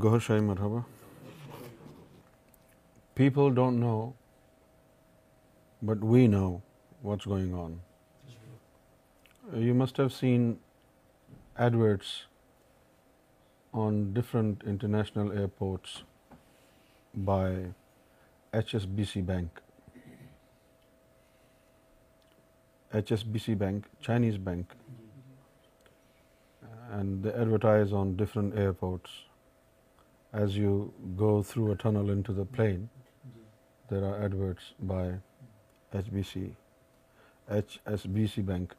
شاہی مرحبا people don't know but we know what's going on you must have seen adverts on different international airports by H S B C bank H S B C bank Chinese bank and advertise on different airports as you go through a tunnel into the plane, there are adverts by HSBC Bank,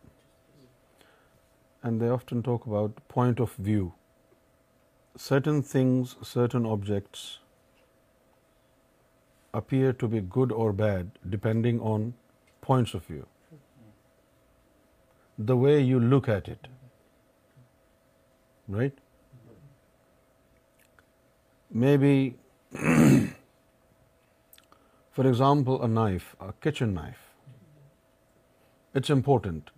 and they often talk about point of view. Certain things, certain objects appear to be good or bad depending on points of view, the way you look at it, right? maybe for example a knife, a kitchen knife. It's important,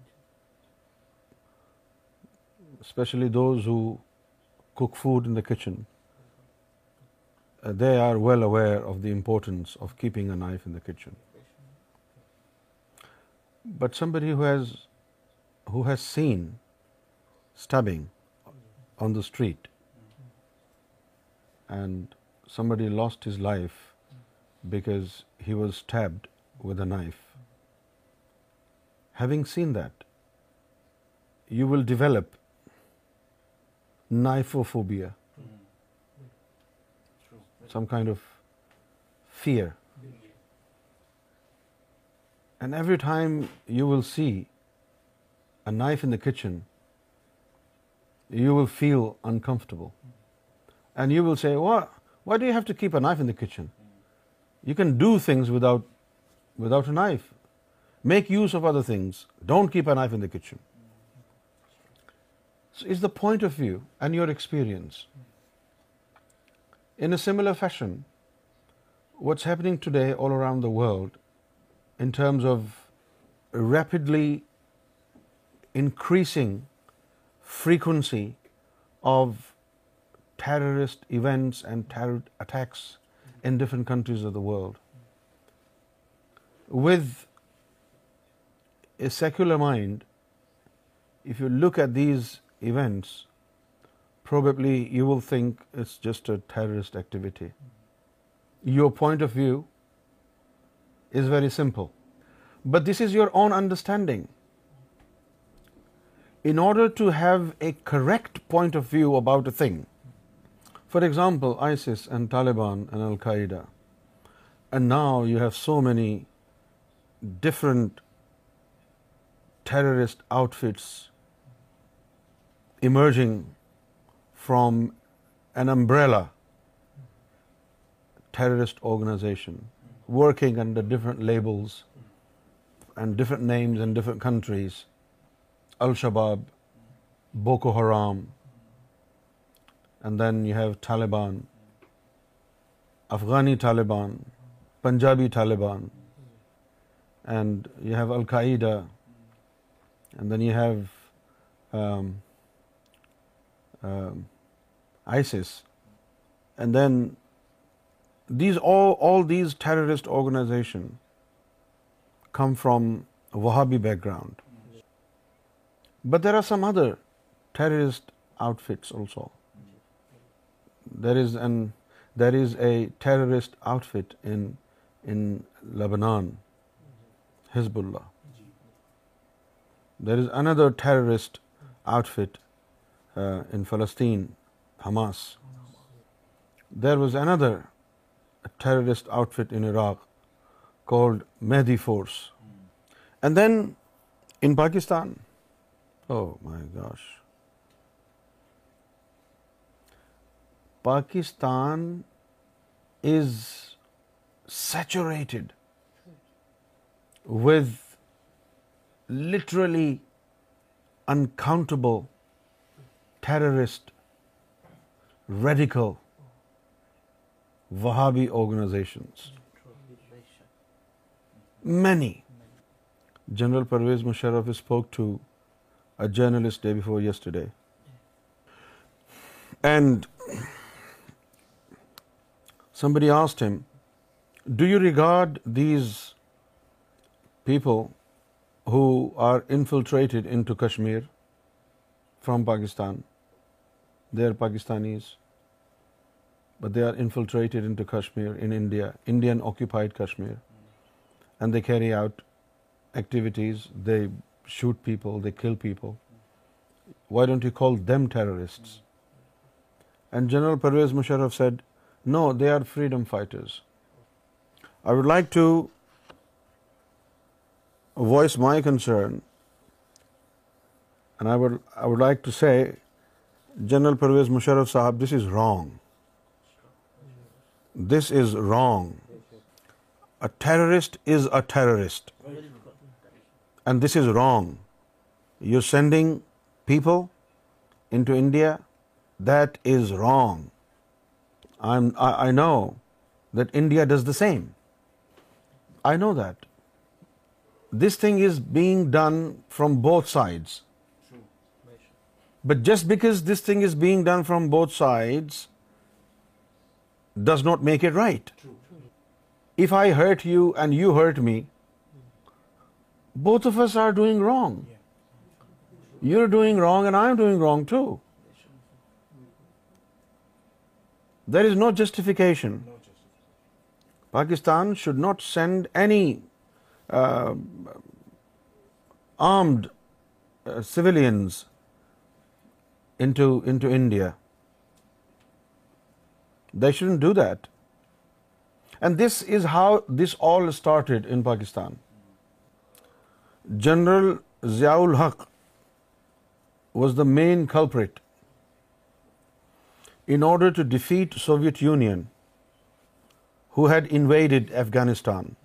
especially those who cook food in the kitchen. Uh, they are well aware of the importance of keeping a knife in the kitchen. But somebody who has seen stabbing on the street and somebody lost his life because he was stabbed with a knife. Having seen that, you will develop knifophobia, some kind of fear. And every time you will see a knife in the kitchen, you will feel uncomfortable. And you will say, why do you have to keep a knife in the kitchen? You can do things without a knife. Make use of other things. Don't keep a knife in the kitchen. So it's the point of view and your experience. In a similar fashion, what's happening today all around the world in terms of rapidly increasing frequency of terrorist events and terror attacks in different countries of the world. With a secular mind, if you look at these events, probably you will think it's just a terrorist activity. Your point of view is very simple, but this is your own understanding. In order to have a correct point of view about a thing, for example, ISIS and Taliban and Al Qaeda. And now you have so many different terrorist outfits emerging from an umbrella terrorist organization, working under different labels and different names in different countries. Al-Shabaab, Boko Haram, and then you have Taliban, Afghani Taliban, Punjabi Taliban, and you have Al-Qaeda, and then you have um, um, ISIS, and then these all these terrorist organizations come from a Wahhabi background. But there are some other terrorist outfits also. There is a terrorist outfit in Lebanon, Hezbollah. There is another terrorist outfit uh, in Palestine, Hamas. There was another terrorist outfit in Iraq called Mahdi Force. And then in Pakistan, oh my gosh, Pakistan is saturated with literally uncountable terrorist, radical Wahhabi organizations. Many. General Parvez Musharraf spoke to a journalist day before yesterday, and Somebody asked him, do you regard these people who are infiltrated into Kashmir from Pakistan? They are Pakistanis, but they are infiltrated into Kashmir in India, Indian occupied Kashmir, and they carry out activities, they shoot people, they kill people. Why don't you call them terrorists? And General Parvez Musharraf said, no, they are freedom fighters. I would like to voice my concern, and I would like to say, General Parvez Musharraf Sahab, this is wrong. This is wrong. A terrorist is a terrorist, and this is wrong. You're sending people into India. That is wrong. I know that India does the same. I know that. This thing is being done from both sides. But just because this thing is being done from both sides does not make it right. If I hurt you and you hurt me, both of us are doing wrong. You're doing wrong and I'm doing wrong too. There is no justification. Pakistan should not send any uh, armed uh, civilians into India. They shouldn't do that. And this is how this all started in Pakistan. General Ziaul Haq was the main culprit in order to defeat Soviet Union, who had invaded Afghanistan.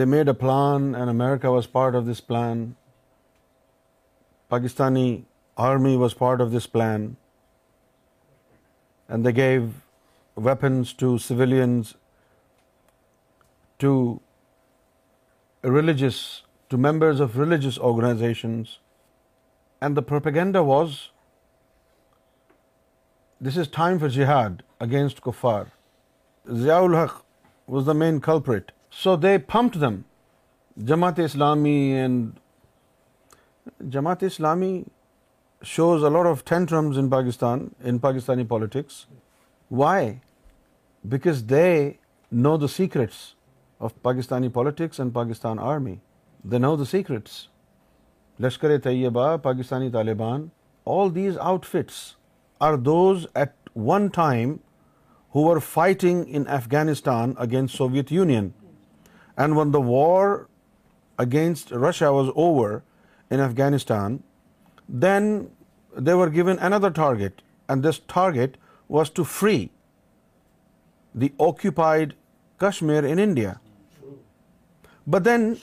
They made a plan, and America was part of this plan. Pakistani army was part of this plan, and they gave weapons to civilians, to members of religious organizations, and the propaganda was this is time for جہاد against کفار ضیاء الحق was the main culprit سو دے پمپٹ دم جماعت Islami and Jamaat Islami shows a of tantrums in Pakistan in Pakistani politics why because they know the secrets of Pakistani politics and Pakistan army they know the secrets Lashkar Taiba Pakistani Taliban all these outfits are those at one time who were fighting in Afghanistan against Soviet Union. And when the war against Russia was over in Afghanistan, then they were given another target, and this target was to free the occupied Kashmir in India. But then,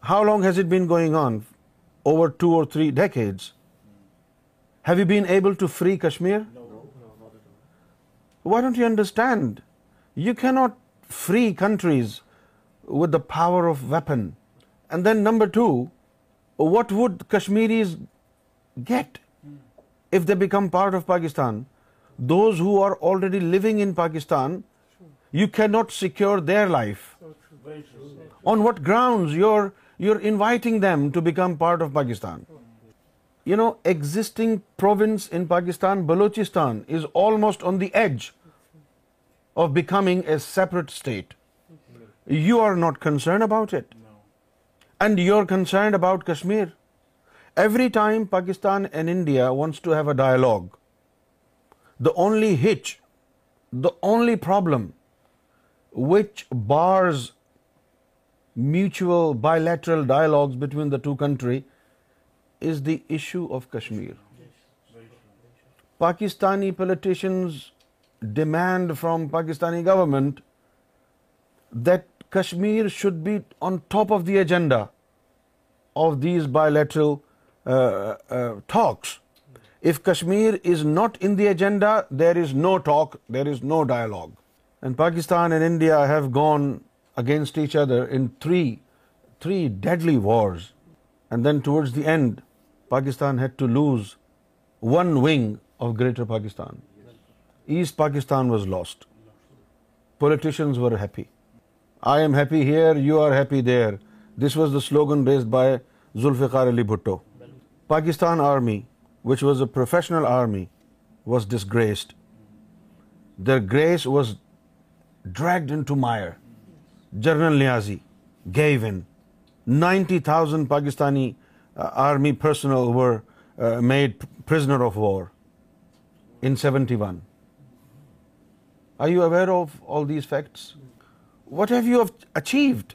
how long has it been going on? Over 2 or 3 decades. Have you been able to free Kashmir? No, not at all. Why don't you understand? You cannot free countries with the power of weapon. And then number two, what would Kashmiris get if they become part of Pakistan? Those who are already living in Pakistan, you cannot secure their life. On what grounds you're inviting them to become part of Pakistan? you know, existing province in Pakistan, Balochistan, is almost on the edge of becoming a separate state. You are not concerned about it. No. And you're concerned about Kashmir. Every time Pakistan and India wants to have a dialogue, the only hitch, the only problem which bars mutual bilateral dialogues between the two countries is the issue of Kashmir. Pakistani politicians demand from Pakistani government that Kashmir should be on top of the agenda of these bilateral uh, uh, talks. If Kashmir is not in the agenda, there is no talk, there is no dialogue. And Pakistan and India have gone against each other in three deadly wars. And then towards the end, Pakistan had to lose one wing of Greater Pakistan. East Pakistan was lost. Politicians were happy. I am happy here, you are happy there. This was the slogan raised by Zulfikar Ali Bhutto. Pakistan Army, which was a professional army, was disgraced. Their grace was dragged into mire. General Niazi gave in. 90,000 Pakistani uh, army personnel were uh, made prisoner of war in 1971. Are you aware of all these facts? What have you achieved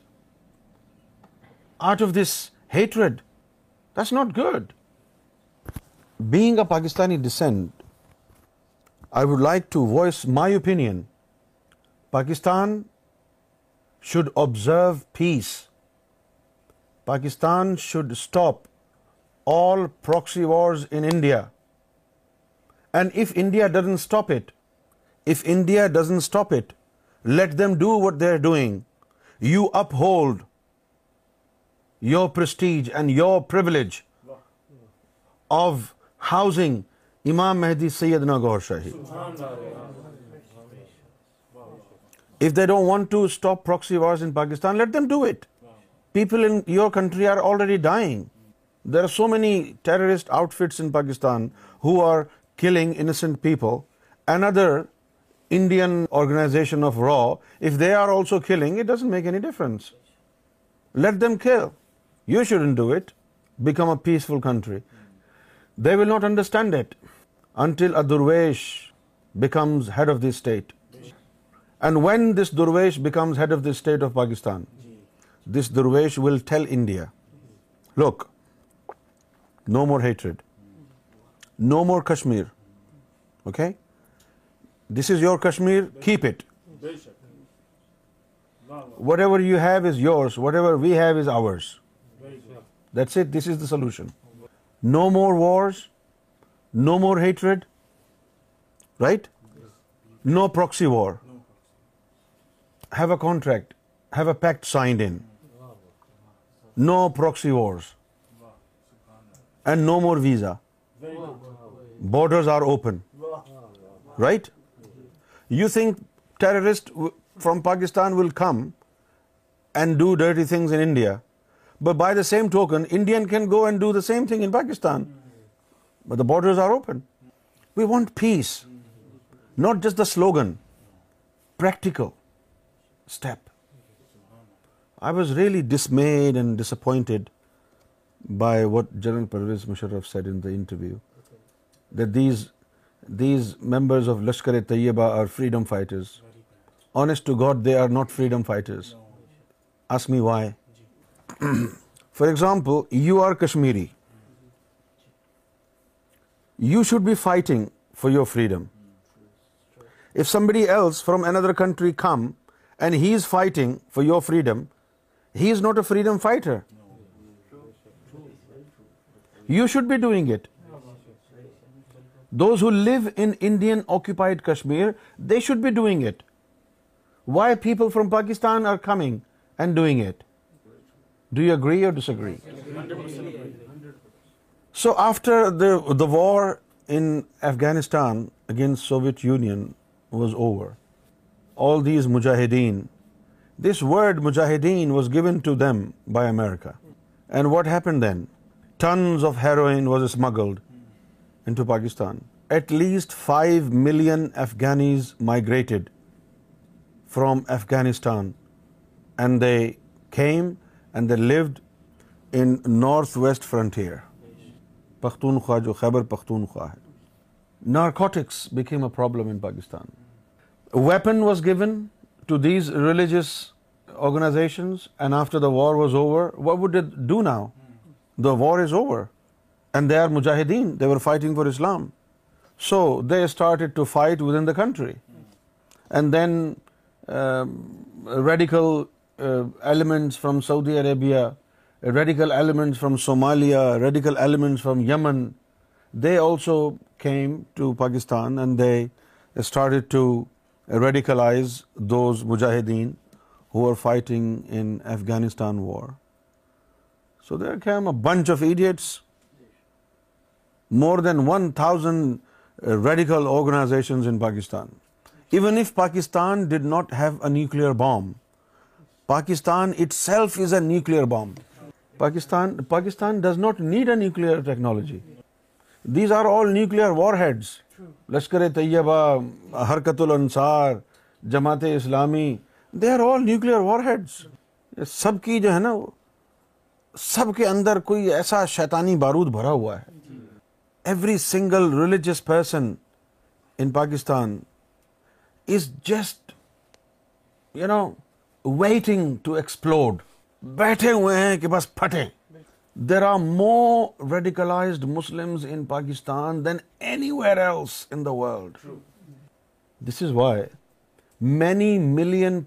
out of this hatred? That's not good. Being of Pakistani descent, I would like to voice my opinion. Pakistan should observe peace. Pakistan should stop all proxy wars in India and if India doesn't stop it if India doesn't stop it let them do what they are doing you uphold your prestige and your privilege of housing Imam Mahdi Syedna Gohar Shahi if they don't want to stop proxy wars in Pakistan let them do it people in your country are already dying There are so many terrorist outfits in Pakistan who are killing innocent people. Another Indian organization of RAW, if they are also killing, it doesn't make any difference. Let them kill. You shouldn't do it. Become a peaceful country. They will not understand it until a Durvesh becomes head of this state. And when this Durvesh becomes head of the state of Pakistan, this Durvesh will tell India, look, no more hatred. No more Kashmir. Okay? This is your Kashmir, keep it. Whatever you have is yours, whatever we have is ours. That's it, this is the solution. No more wars, no more hatred, right? No proxy war. Have a contract, have a pact signed in. No proxy wars and no more visa. Borders are open. Right? You think terrorists from Pakistan will come and do dirty things in India, but by the same token, Indian can go and do the same thing in Pakistan, but the borders are open. We want peace, not just the slogan, practical step. I was really dismayed and disappointed by what General Parvez Musharraf said in the interview, that these members of Lashkar-e-Taiba are freedom fighters. Honest to God, they are not freedom fighters. Ask me why. For example, you are Kashmiri. You should be fighting for your freedom. If somebody else from another country come and he is fighting for your freedom, he is not a freedom fighter. You should be doing it. Those who live in Indian occupied Kashmir, they should be doing it. Why people from Pakistan are coming and doing it? Do you agree or disagree? 100%. So after the war in Afghanistan against Soviet Union was over, all these mujahideen, this word mujahideen was given to them by America. And what happened then? Tons of heroin was smuggled into Pakistan at least five million Afghanis migrated from Afghanistan and they came and they load in North West Frontier Pakhtunkhwa جو خیبر پختونخوا ہے narcotics became a problem in Pakistan weapon was given to these religious organisations and after the war was over what would do now the war is over and they are mujahideen, they were fighting for Islam. So they started to fight within the country. And then um, radical uh, elements from Saudi Arabia, radical elements from Somalia, radical elements from Yemen, they also came to Pakistan and they started to radicalize those mujahideen who were fighting in Afghanistan war. So bunch of idiots more than one thousand radical in Pakistan Pakistan even did not have a radical bomb self is a nuclear bomb Pakistan Pakistan does not need a nuclear technology these are all nuclear warheads Lashkar Taiba Harkat Alansar Jamaat Islami they are all nuclear warheads سب کی جو ہے نا سب کے اندر کوئی ایسا شیطانی بارود بھرا ہوا ہے every single religious person in Pakistan is just you know waiting to explored بیٹھے ہوئے ہیں کہ بس پھٹے there are more radicalised Muslim in Pakistan than anywhere else in the world this is why many million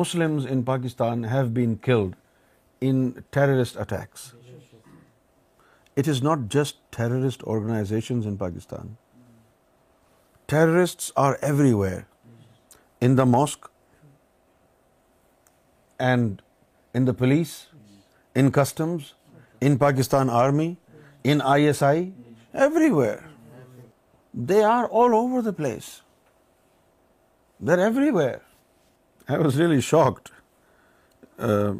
Muslim in Pakistan have been killed in terrorist attacks. It is not just terrorist organizations in Pakistan. Terrorists are everywhere, in the mosque and in the police, in customs, in Pakistan Army, in ISI, everywhere. They are all over the place. They're everywhere. I was really shocked uh,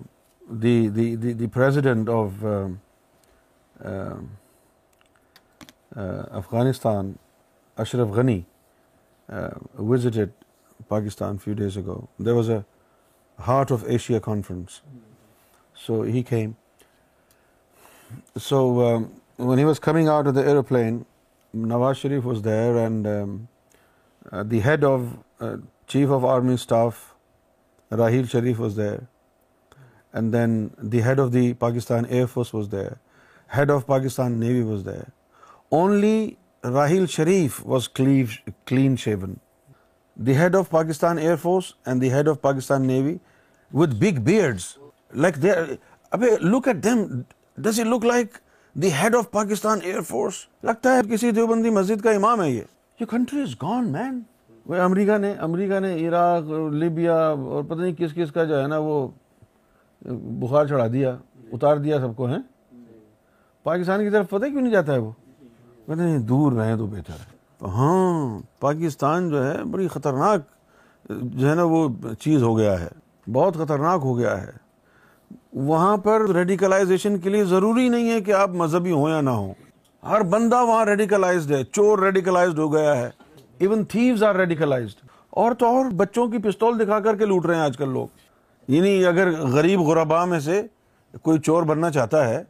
the president of um, uh, uh, Afghanistan, Ashraf Ghani, uh, visited Pakistan a few days ago. There was a Heart of Asia conference, so he came. So um, when he was coming out of the airplane, Nawaz Sharif was there, and um, the head of Chief of Army Staff, Raheel Sharif, was there. And and then the the the the the head head head head head of of of of of Pakistan Pakistan Pakistan Pakistan Pakistan air air air force force force was was was there there navy navy only Raheel Sharif clean shaven with big beards like like they ابھی look look at them does it لگتا ہے کسی دیوبندی مسجد کا امام ہے یہ country is gone main America نے امریکہ نے عراق لیبیا اور پتہ نہیں کس کس کا جو ہے نا وہ بخار چڑھا دیا اتار دیا سب کو ہے پاکستان کی طرف پتہ کیوں نہیں جاتا ہے وہ کہتے ہیں دور رہیں تو بہتر ہے ہاں پاکستان جو ہے بڑی خطرناک جو ہے نا وہ چیز ہو گیا ہے بہت خطرناک ہو گیا ہے وہاں پر ریڈیکلائزیشن کے لیے ضروری نہیں ہے کہ آپ مذہبی ہوں یا نہ ہوں ہر بندہ وہاں ریڈیکلائزڈ ہے چور ریڈیکلائزڈ ہو گیا ہے ایون تھیوز آر ریڈیکلائزڈ اور تو اور بچوں کی پستول دکھا کر کے لوٹ رہے ہیں آج کل لوگ یعنی اگر غریب غربا میں سے کوئی چور بننا چاہتا ہے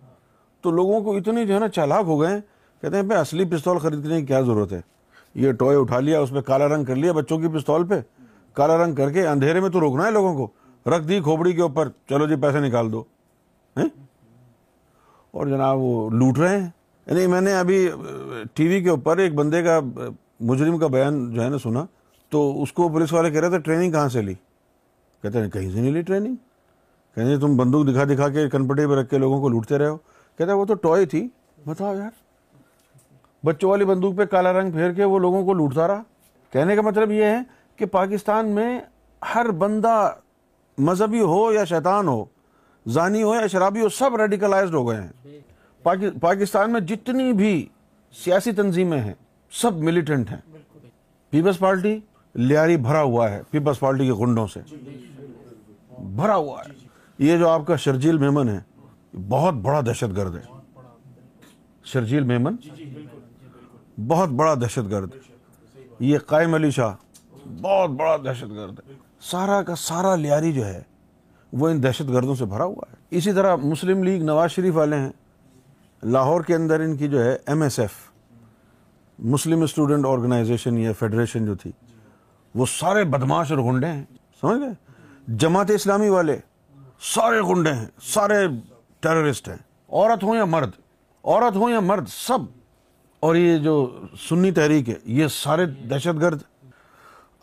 تو لوگوں کو اتنی جو ہے نا چالاک ہو گئے ہیں کہتے ہیں بھائی اصلی پستول خریدنے کی کیا ضرورت ہے یہ ٹوئے اٹھا لیا اس پہ کالا رنگ کر لیا بچوں کی پستول پہ کالا رنگ کر کے اندھیرے میں تو روکنا ہے لوگوں کو رکھ دی کھوپڑی کے اوپر چلو جی پیسے نکال دو اور جناب وہ لوٹ رہے ہیں یعنی میں نے ابھی ٹی وی کے اوپر ایک بندے کا مجرم کا بیان جو ہے نا سنا تو اس کو پولیس والے کہہ رہے تھے ٹریننگ کہاں سے لی کہتے ہیں کہیں سے نہیں لی ٹریننگ کہتے ہیں تم بندوق دکھا دکھا کے کنپٹے پہ رکھ کے لوگوں کو لوٹتے رہے کہتا کہتے وہ تو ٹوئی تھی بتاؤ یار بچوں والی بندوق پہ کالا رنگ پھیر کے وہ لوگوں کو لوٹتا رہا کہنے کا مطلب یہ ہے کہ پاکستان میں ہر بندہ مذہبی ہو یا شیطان ہو زانی ہو یا شرابی ہو سب ریڈیکلائزڈ ہو گئے ہیں پاکستان میں جتنی بھی سیاسی تنظیمیں ہیں سب ملیٹنٹ ہیں پیپلز پارٹی لیاری بھرا ہوا ہے پیپلز پارٹی کے گنڈوں سے جی، بھرا ہوا ہے یہ جو آپ کا شرجیل میمن ہے بہت بڑا دہشت گرد ہے شرجیل میمن بہت بڑا دہشت گرد ہے یہ قائم علی شاہ بہت بڑا دہشت گرد ہے سارا کا سارا لیاری جو ہے وہ ان دہشت گردوں سے بھرا ہوا ہے اسی طرح مسلم لیگ نواز شریف والے ہیں لاہور کے اندر ان کی جو ہے M S F Muslim student organisation یا فیڈریشن جو تھی وہ سارے بدماش اور گنڈے ہیں سمجھ گئے جماعت اسلامی والے سارے گنڈے ہیں سارے ٹیررسٹ ہیں عورت ہوں یا مرد عورت ہوں یا مرد سب اور یہ جو سنی تحریک ہے یہ سارے دہشت گرد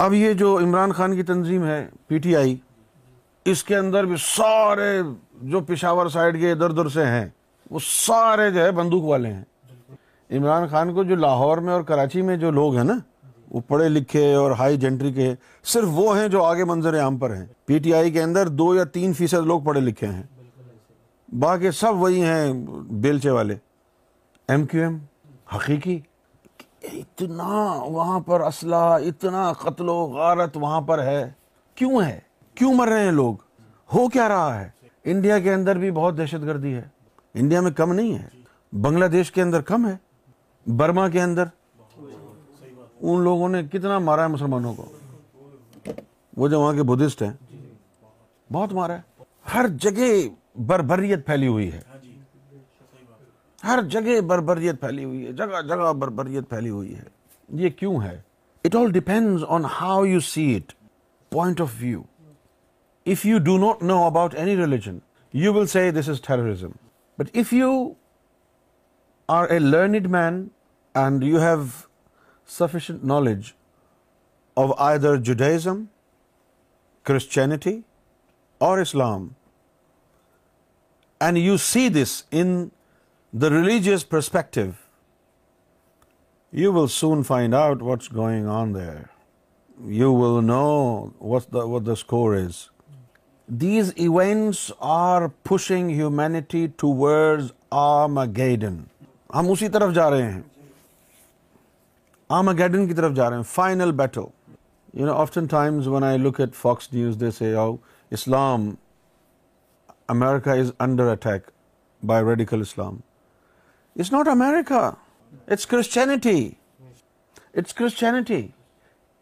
اب یہ جو عمران خان کی تنظیم ہے پی ٹی آئی اس کے اندر بھی سارے جو پشاور سائڈ کے ادھر ادھر سے ہیں وہ سارے جو ہے بندوق والے ہیں عمران خان کو جو لاہور میں اور کراچی میں جو لوگ ہیں نا وہ پڑھے لکھے اور ہائی جنٹری کے صرف وہ ہیں جو آگے منظر عام پر ہیں پی ٹی آئی کے اندر دو یا تین فیصد لوگ پڑھے لکھے ہیں باقی سب وہی ہیں بیلچے والے ایم کیو ایم حقیقی اتنا وہاں پر اسلحہ اتنا قتل و غارت وہاں پر ہے کیوں ہے کیوں مر رہے ہیں لوگ ہو کیا رہا ہے انڈیا کے اندر بھی بہت دہشت گردی ہے انڈیا میں کم نہیں ہے بنگلہ دیش کے اندر کم ہے برما کے اندر ان لوگوں نے کتنا مارا ہے مسلمانوں کو وہ جو وہاں کے بدھسٹ ہیں بہت مارا ہے ہر جگہ بربریت پھیلی ہوئی ہے ہر جگہ بربریت پھیلی ہوئی ہے جگہ جگہ بربریت پھیلی ہوئی ہے یہ کیوں ہے it all depend on how you see it point of view if you do not know about any religion you will see this is terrorism but if you are a learned man and you have sufficient knowledge of either Judaism Christianity اور Islam and you see this in the religious perspective you will soon find out what's going on you will know what what the score is these events are pushing humanity towards armageddon ہم اسی طرف جا رہے ہیں کی طرف جا رہے ہیں final battle you know often times when I look at Fox News they say oh Islam America is under attack by radical Islam it's not America it's Christianity it's Christianity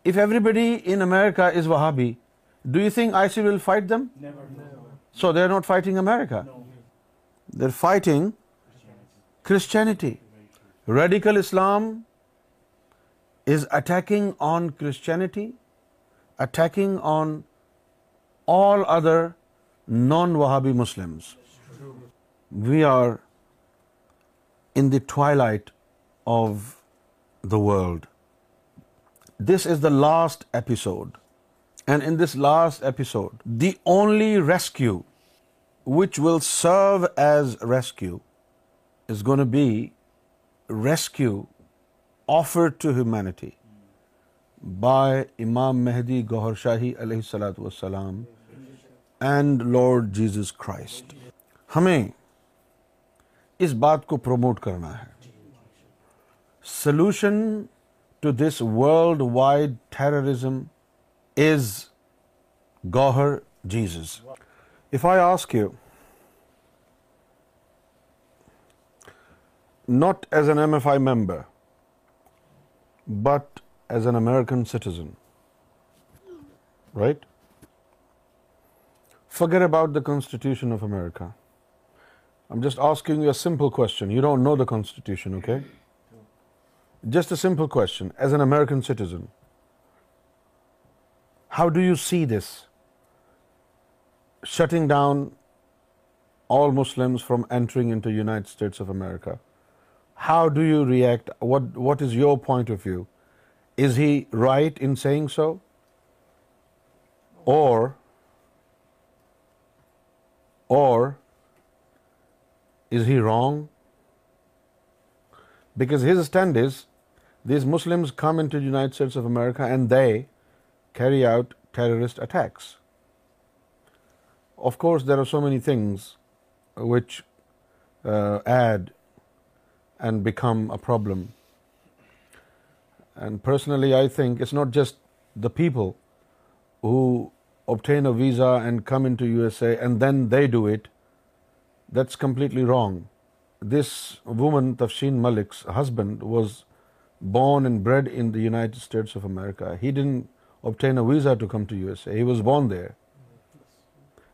if everybody in America is وہاں بھی do you think ISIS will fight them so they are not fighting America they are fighting Christianity radical Islam is attacking on Christianity, attacking on all other non-Wahhabi Muslims. We are in the twilight of the world. This is the last episode, and in this last episode, the only rescue which will serve as rescue is going to be rescue offer to humanity by Imam Mahdi Gohar شاہی علیہ السلاۃ والسلام and Lord Jesus Christ ہمیں اس بات کو promote کرنا ہے solution to this worldwide terrorism is Gohar Jesus ask you not as an M F I member but as an American citizen, right? Forget about the Constitution of America. I'm just asking you a simple question. You don't know the Constitution, okay? Just a simple question. As an American citizen, how do you see this? Shutting down all Muslims from entering into the United States of America. How do you react? What is your point of view? Is he right in saying so? Or is he wrong? Because his stand is, these Muslims come into the United States of America and they carry out terrorist attacks. Of course, there are so many things which uh, add and become a problem. And personally, I think it's not just the people who obtain a visa and come into USA and then they do it. That's completely wrong. This woman, Tafshin Malik's husband, was born and bred in the United States of America. He didn't obtain a visa to come to USA. He was born there.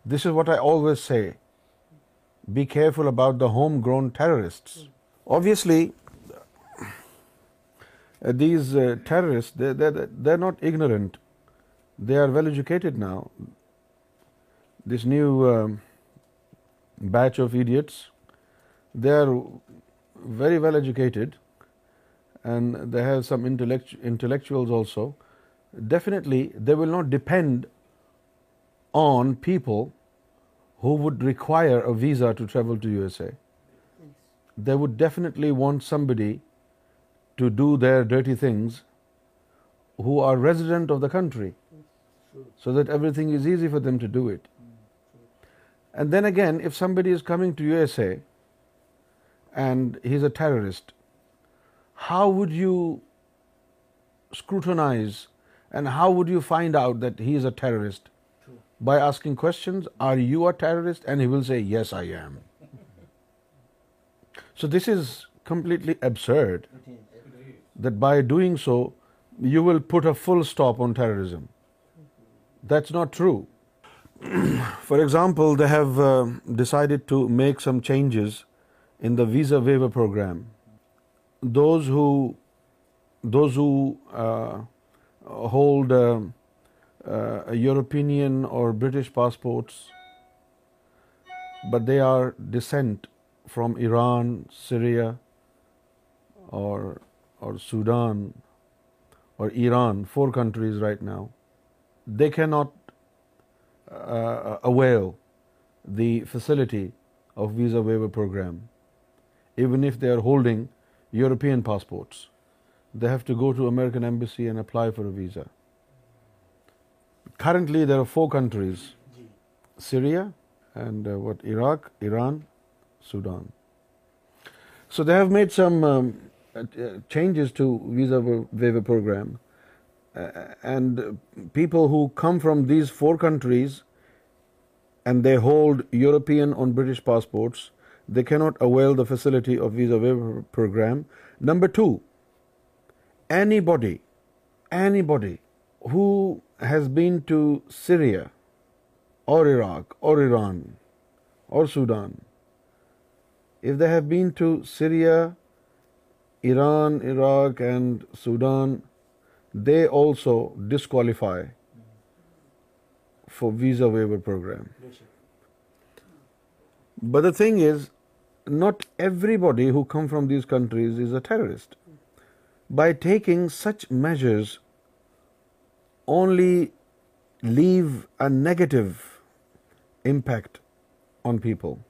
This is what I always say. Be careful about the homegrown terrorists. Obviously, uh, these uh, terrorists, they're not ignorant, they are well educated now. This new um, batch of idiots, they are very well educated, and they have some intellectuals also. Definitely, they will not depend on people who would require a visa to travel to USA they would definitely want somebody to do their dirty things who are resident of the country, so that everything is easy for them to do it. And then again, if somebody is coming to USA and he's a terrorist, how would you scrutinize and how would you find out that he is a terrorist? By asking questions, are you a terrorist? And he will say, yes, I am. So this is completely absurd, that by doing so, you will put a full stop on terrorism. That's not true. For example, they have uh, decided to make some changes in the visa waiver program. Those who uh, hold uh, European or British passports, but they are descent from Iran Syria اور اور Sudan اور Iran four countries right now they کی not avail the facility of visa waiver programme even if they are holding European passports they have to go to American embassy and apply for a visa currently there are four countries Syria and what Iraq Iran Sudan. So they have made some um, uh, changes to visa waiver program, uh, and people who come from these four countries and they hold European or British passports, they cannot avail the facility of visa waiver program. Number two, anybody who has been to Syria or Iraq or Iran or Sudan if they have been to Syria, Iran, Iraq, and Sudan, they also disqualify for visa waiver program. But the thing is, not everybody who come from these countries is a terrorist. By taking such measures, only leave a negative impact on people.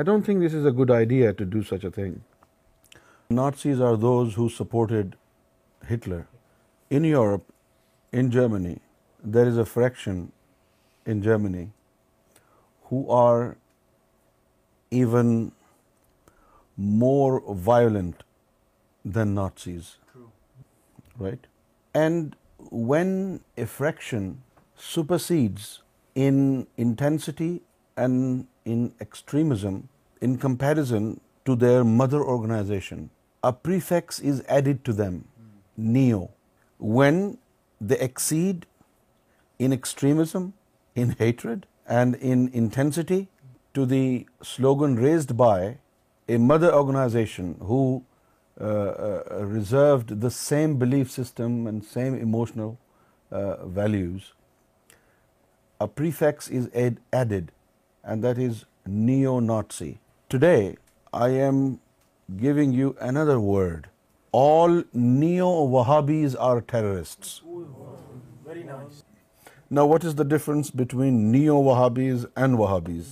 I don't think this is a good idea to do such a thing. Nazis are those who supported Hitler. In Europe, in Germany, there is a fraction in Germany who are even more violent than Nazis. True. Right? And when a fraction supersedes in intensity and in extremism in comparison to their mother organization. A prefix is added to them, neo, when they exceed in extremism, in hatred and in intensity to the slogan raised by a mother organization who uh, uh, reserved the same belief system and same emotional uh, values. A prefix is added and that is neo-Nazi. Today, I am giving you another word. All neo-Wahhabis are terrorists. Very nice. Now, what is the difference between neo-Wahhabis and Wahhabis?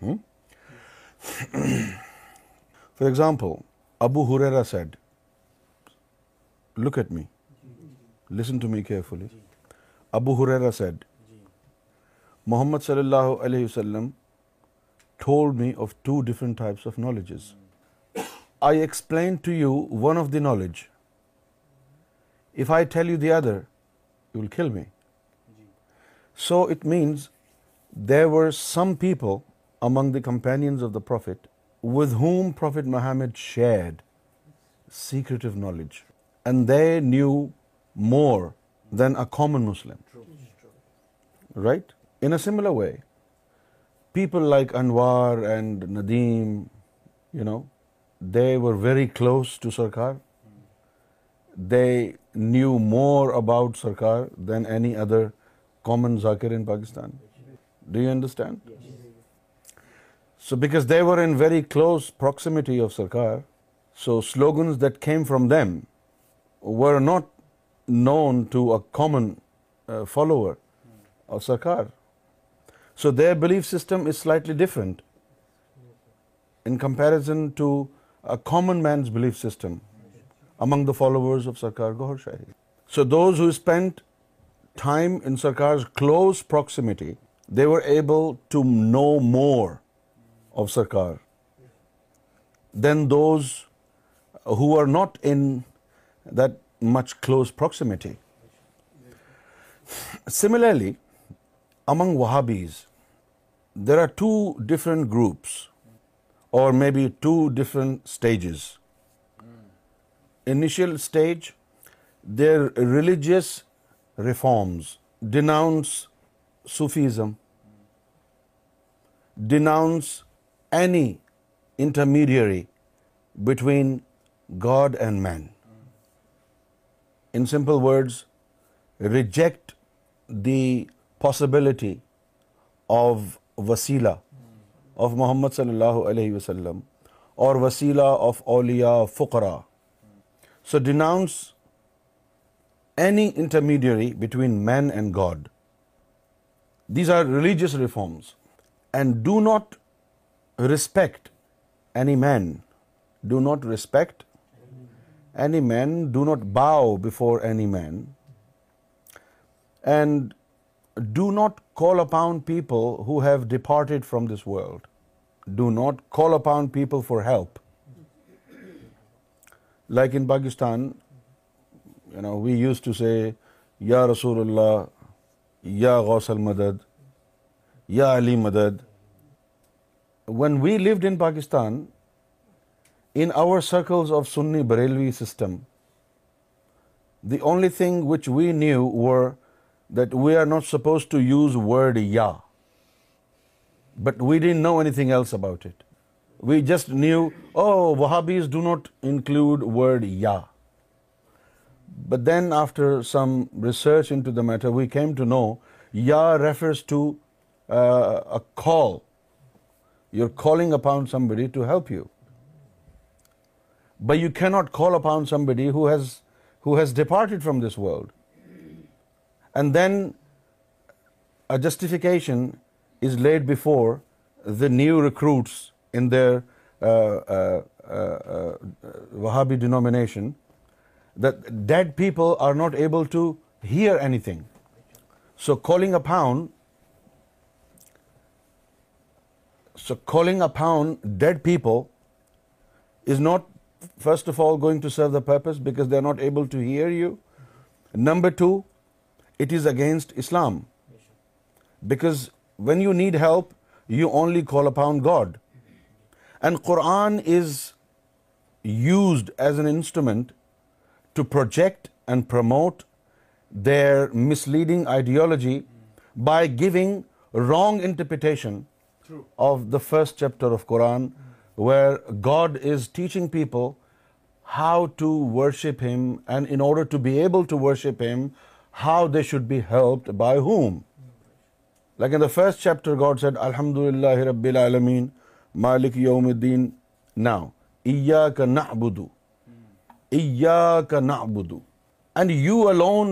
Hmm? For example, Abu Huraira said, look at me, listen to me carefully. Abu Huraira said, Muhammad صلی اللہ علیہ وسلم told me of two different types of knowledges I explain to you one of the knowledge if I tell you the other you will kill me so it means there were some people among the companions of the prophet with whom prophet Muhammad shared secret knowledge and they knew more than a common Muslim right in a similar way people like Anwar and Nadeem you know they were very close to Sarkar they knew more about Sarkar than any other common Zakir in Pakistan do you understand so because they were in very close approximity of Sarkar so slogans that came from them were not known to a common follower of Sarkar so their belief system is slightly different in comparison to common man's belief system among the followers of Sarkar Gohar Shahi so those who spend time in Sarkar close approximity they were able to know more of Sarkar than those who are not in that much close approximity similarly among Wahhabis There are two different groups, or maybe two different stages. Initial stage, their religious reforms, denounce Sufism, denounce any intermediary between God and man. In simple words, reject the possibility of وسیلہ of محمد صلی اللہ علیہ وسلم اور وسیلہ of اولیاء فقرا so denounce any intermediary between man and God these are religious reforms and do not respect any man do not respect any man do not bow before any man and do not call upon people who have departed from this world do not call upon people for help like in Pakistan you know we use to say یا رسول اللہ یا غوث المدد یا علی مدد when we live in Pakistan in our circles of Sunni Barelvi system the only thing which we knew were that we are not supposed to use word ya, but we didn't know anything else about it. We just knew, oh, Wahhabis do not include word ya. But then after some research into the matter, we came to know ya refers to uh, a call. You're calling upon somebody to help you. But you cannot call upon somebody who has departed from this world. And then a justification is laid before the new recruits in their uh, uh, uh, Wahhabi denomination, that dead people are not able to hear anything. So calling upon dead people is not, first of all, going to serve the purpose, because they are not able to hear you. Number two, it is against Islam. Because when you need help, you only call upon God. And Quran is used as an instrument to project and promote their misleading ideology by giving wrong interpretation of the first chapter of Quran, where God is teaching people how to worship Him, and in order to be able to worship Him, how shame like chapter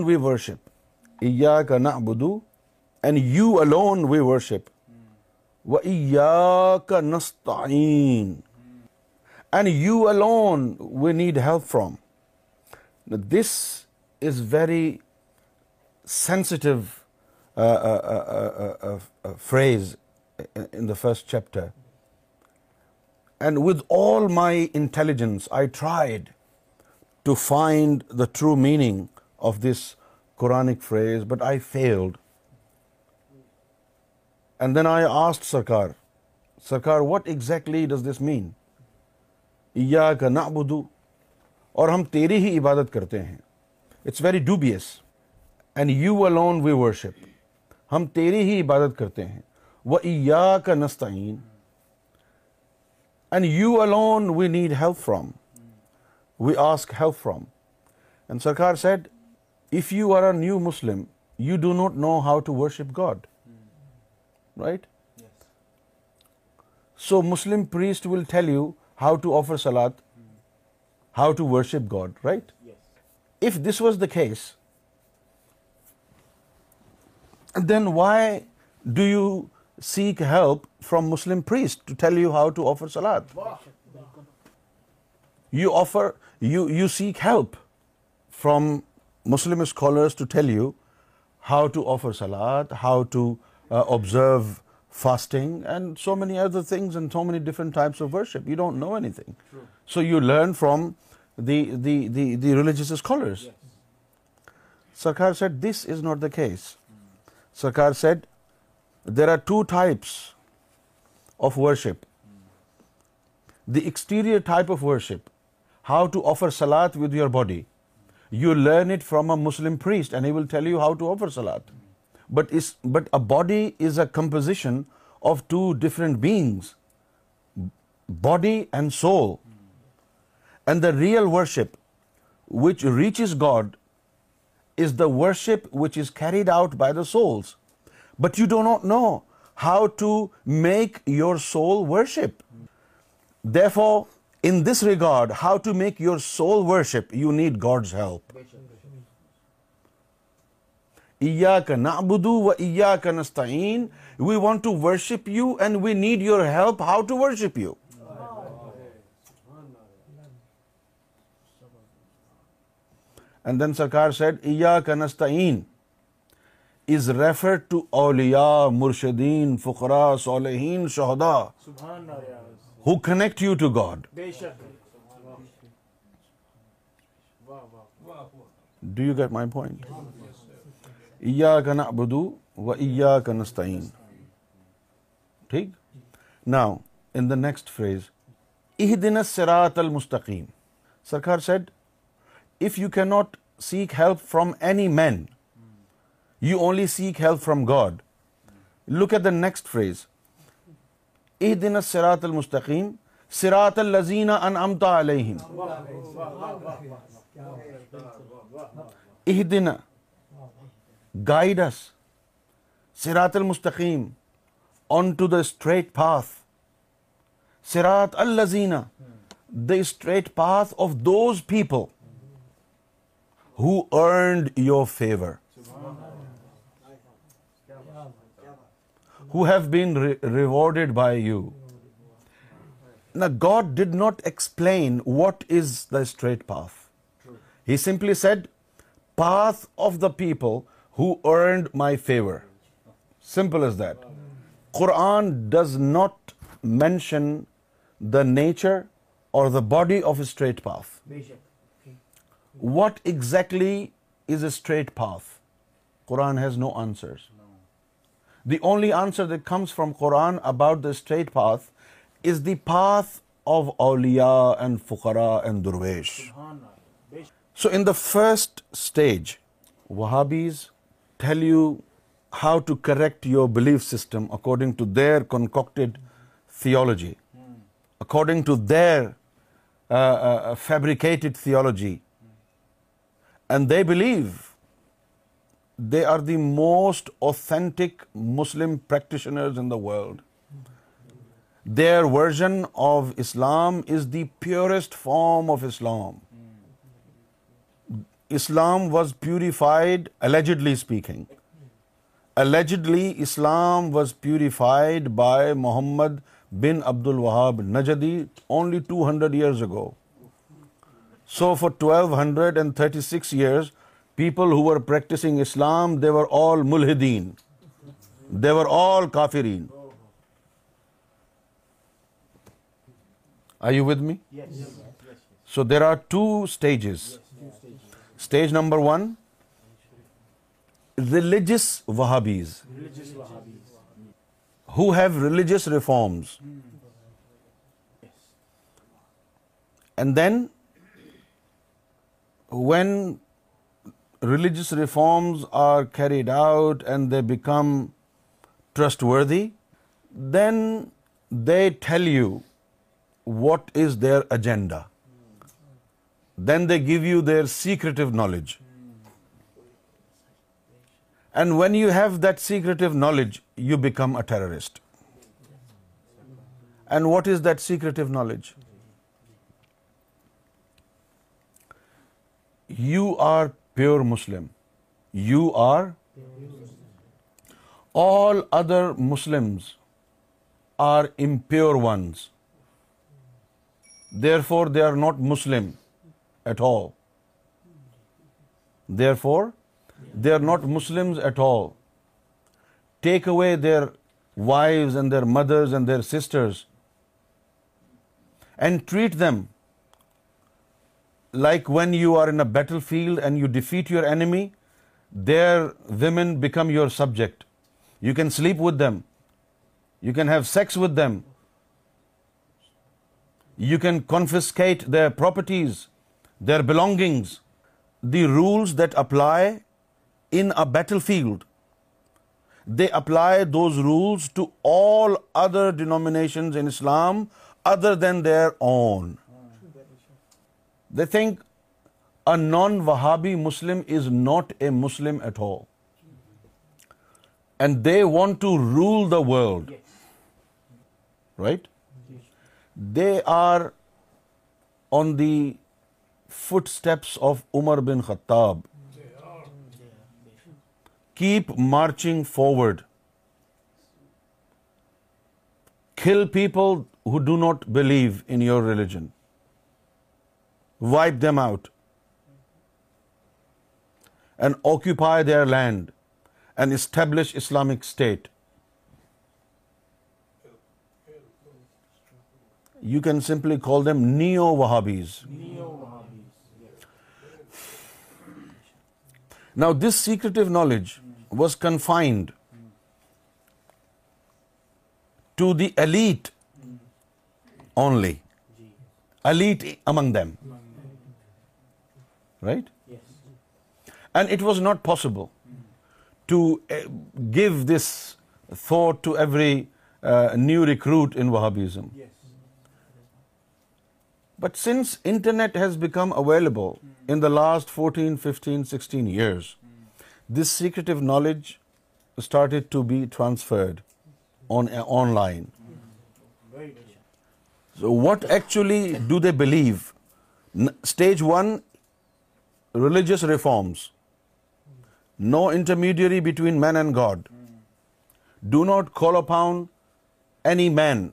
we worship and you alone we need help from this is very sensitive phrase in the first chapter and with all my intelligence I tried to find the true meaning of this Quranic phrase but I failed and then I asked Sarkar Sarkar what exactly does this mean یا کا نہ بدو اور ہم تیری ہی عبادت کرتے ہیں it's very dubious and you alone we worship ہم تیری ہی عبادت کرتے ہیں وہ ایا کا and and you we we need help help from from ask سرکار said if you are a new Muslim you do not know how to worship God right so Muslim priest will tell you how to offer salad how to worship God right if this was the case then why do you seek help from Muslim priests to tell you how to offer salat? You seek help from Muslim scholars to tell you how to offer salat, how to uh, observe fasting, and so many other things, and so many different types of worship. You don't know anything. True. So you learn from the religious scholars. Yes. Sarkar said this is not the case. Sarkar said, there are two types of worship. The exterior type of worship, how to offer salat with your body. You learn it from a Muslim priest and he will tell you how to offer salat. But a body is a composition of two different beings, body and soul. And the real worship which reaches God is the worship which is carried out by the souls but you do not know how to make your soul worship therefore in this regard how to make your soul worship you need God's help ایا ایا کا کا و نستعین we want to worship you and we need your help how to worship you and then سرکار set ایا کنستین is refer to اولیا مرشدین فخرا صالحین شہدا who connect you to God do you get my point ایا ابدو و ایا کنستین ٹھیک now in the next phrase اح دن سرات المستقیم سرکار said if you not seek help from any man you only seek help from God look at the next phrase اح دن سرات المستقیم سرات الزین اح دن گائڈس سرات المستقیم on to the straight path سرات الزینا the straight path of those people Who earned your favor? Who have been rewarded by you? Now, God did not explain what is the straight path. He simply said, path of the people who earned my favor. Simple as that. Quran does not mention the nature or the body of a straight path. What exactly is a straight path? Quran has no answers. No. The only answer that comes from Quran about the straight path is the path of awliya and fuqara and durwesh. So in the first stage, Wahhabis tell you how to correct your belief system according to their concocted theology, according to their uh, uh, fabricated theology, and they believe they are the most authentic Muslim practitioners in the world. Their version of Islam is the purest form of Islam. Islam was purified, allegedly speaking. Allegedly, Islam was purified by Muhammad bin Abdul Wahhab Najdi only 200 years ago. So far twelve hundred and thirty six years people who are practising Islam they were all they were all کافرین are you with me so there are two stages stage number one religious Wahhabis who have religious reforms and then when religious reforms are carried out and they become trustworthy, then they tell you what is their agenda. Then they give you their secretive knowledge. And when you have that secretive knowledge, you become a terrorist. And what is that secretive knowledge? you are pure Muslim. You are all other Muslims are impure ones. Therefore, they are not Muslim at all. Therefore, they are not Muslims at all. Take away their wives and their mothers and their sisters and treat them like when you are in a battlefield and you defeat your enemy, their women become your subject. You can sleep with them. You can have sex with them. You can confiscate their properties, their belongings. The rules that apply in a battlefield, they apply those rules to all other denominations in Islam other than their own. They think a non-Wahhabi Muslim is not a Muslim at all. And they want to rule the world. Yes. Right? Yes. They are on the footsteps of Umar bin Khattab. Keep marching forward. Kill people who do not believe in your religion wipe them out and occupy their land and establish Islamic State. You can simply call them Neo-Wahhabis. Now, this secretive knowledge was confined to the elite only, elite among them right? Yes. And it was not possible to eh, give this thought to every uh, new recruit in Wahhabism. Yes. But since internet has become available in the last 14, 15, 16 years, this secretive knowledge started to be transferred on eh, online. So what actually do they believe? Stage 1 religious reforms no intermediary between man and God do not call upon any man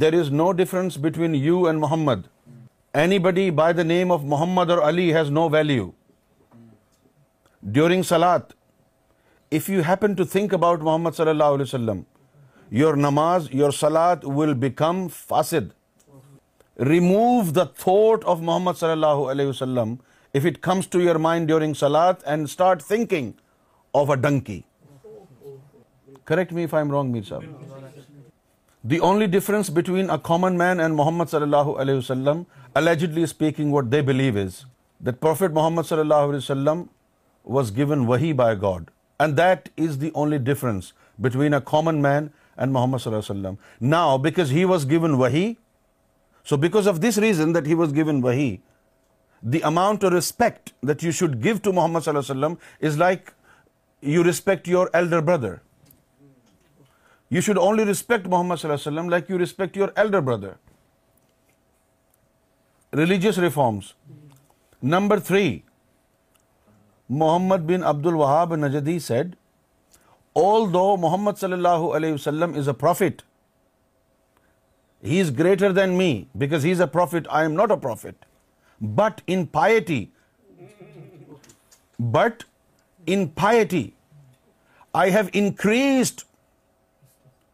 there is no difference between you and Muhammad anybody by the name of Muhammad or Ali has no value during salad if you happen to think about Muhammad صلی اللہ علیہ وسلم your نماز your سلاد will become فاسد remove the thought of Muhammad صلی اللہ علیہ وسلم ڈیورنگ سلاد اینڈنگ آف اے کریکٹ میف I wrong mile the only difference between woman man and Muhammad صلی اللہ علیہ وسلم speaking what they believe is that prophet Muhammad صلی اللہ علیہ وسلم واز گیون وہی by God and that is the only difference between a common man and Muhammad صلی اللہ علیہ وسلم نا because so because of this reason that he was given وہی the amount of respect that you should give to Muhammad صلی اللہ علیہ وسلم is like you respect your elder brother you should only respect Muhammad صلی اللہ علیہ وسلم like you respect your elder brother religious reforms number three Muhammad bin Abdul Wahhab Najdi sad آل دو محمد صلی اللہ علیہ وسلم is a prophet he is greater than me because he is a prophet I am not a prophet but in piety but in piety I have increased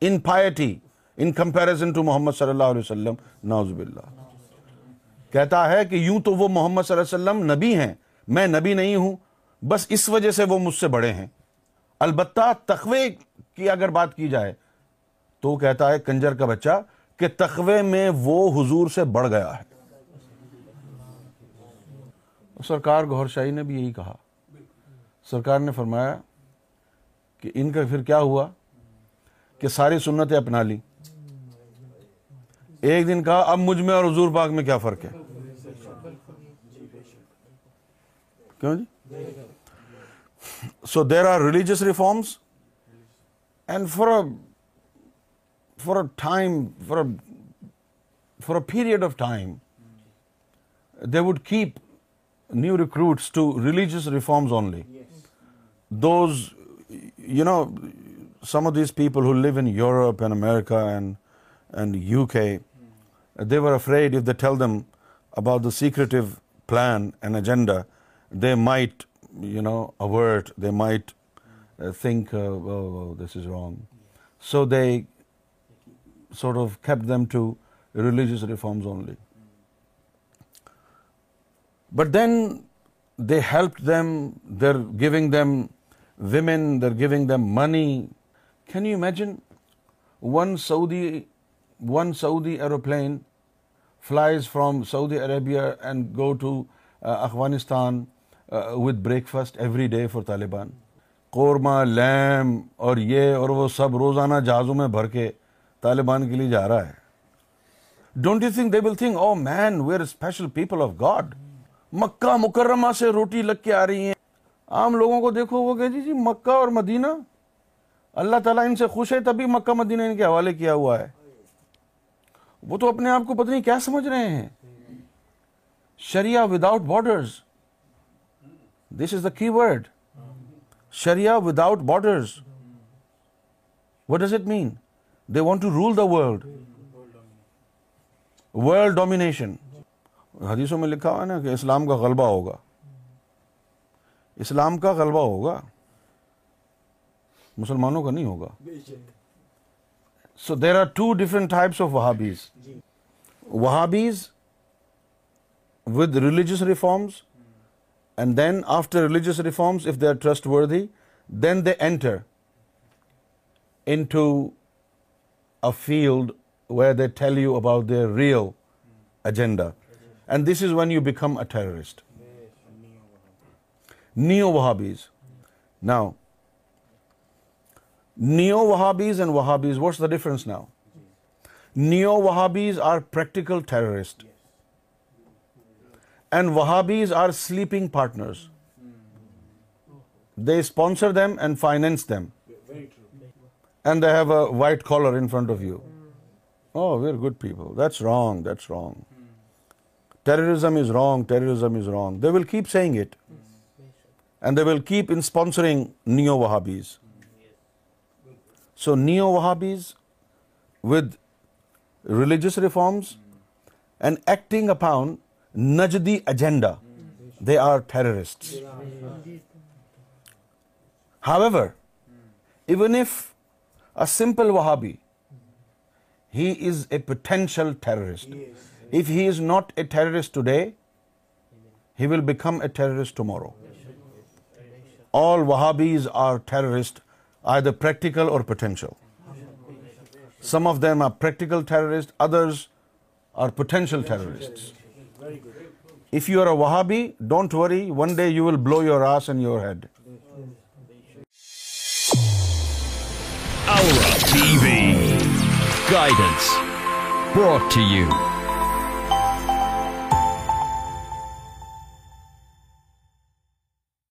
in piety in comparison to Muhammad صلی اللہ علیہ وسلم نازب اللہ کہتا ہے کہ یوں تو وہ محمد صلی اللہ علیہ وسلم نبی ہیں میں نبی نہیں ہوں بس اس وجہ سے وہ مجھ سے بڑے ہیں البتہ تخوے کی اگر بات کی جائے تو کہتا ہے کنجر کا بچہ کہ تخوے میں وہ حضور سے بڑھ گیا ہے سرکار گور شاہی نے بھی یہی کہا سرکار نے فرمایا کہ ان کا پھر کیا ہوا کہ ساری سنتیں اپنا لی ایک دن کہا اب مجھ میں اور حضور پاک میں کیا فرق ہے کیوں جی so there are religious reforms and for for a period of time, they would keep new recruits to religious reforms only. Yes. Those, you know, some of these people who live in Europe and America and UK, they were afraid if they tell them about the secretive plan and agenda, they might, you know, avert, they might uh, think, uh, oh, oh, this is wrong. So they sort of keep him to religious reforms only but then they help them they're giving them women they're giving them money can you imagine one Saudi one Saudi aeroplane flies from Saudi Arabia and go to Afghanistan with breakfast every day for Taliban korma lamb اور یہ اور وہ سب روزانہ جہازوں میں بھر کے طالبان کے لیے جا رہا ہے don't you think they will think oh man we're special people of God Mecca مکرمہ سے روٹی لگ کے آ رہی ہیں عام لوگوں کو دیکھو وہ کہ جی جی مکہ اور مدینہ اللہ تعالیٰ ان سے خوش ہے تبھی مکہ مدینہ ان کے حوالے کیا ہوا ہے وہ تو اپنے آپ کو پتہ نہیں کیا سمجھ رہے ہیں Shreya without borders this is the کی word Shreya without borders what does it mean they want to rule the world world domination حدیثوں میں لکھا ہوا ہے نا کہ اسلام کا غلبہ ہوگا اسلام کا غلبہ ہوگا مسلمانوں کا نہیں ہوگا so there are two different types of Wahhabis Wahhabis with religious reforms and then after religious reforms if they are trustworthy then they enter into a field where they tell you about their real agenda. And this is when you become a terrorist. Neo-Wahhabis. Now, Neo-Wahhabis and Wahhabis, what's the difference now? Neo-Wahhabis are practical terrorists. And Wahhabis are sleeping partners. They sponsor them and finance them and they have a white collar in front of you. Hmm. Oh, we're good people. That's wrong. That's wrong. Hmm. Terrorism is wrong. Terrorism is wrong. They will keep saying it. And they will keep in sponsoring neo-Wahhabis. Hmm. So neo-Wahhabis with religious reforms and acting upon Najdi agenda, they are terrorists. However, even if a simple Wahhabi, he is a potential terrorist. Yes. If he is not a terrorist today, he will become a terrorist tomorrow. All Wahhabis are terrorists, either practical or potential. Some of them are practical terrorists, others are potential terrorists. If you are a Wahhabi, don't worry, one day you will blow your ass and your head. Guidance what you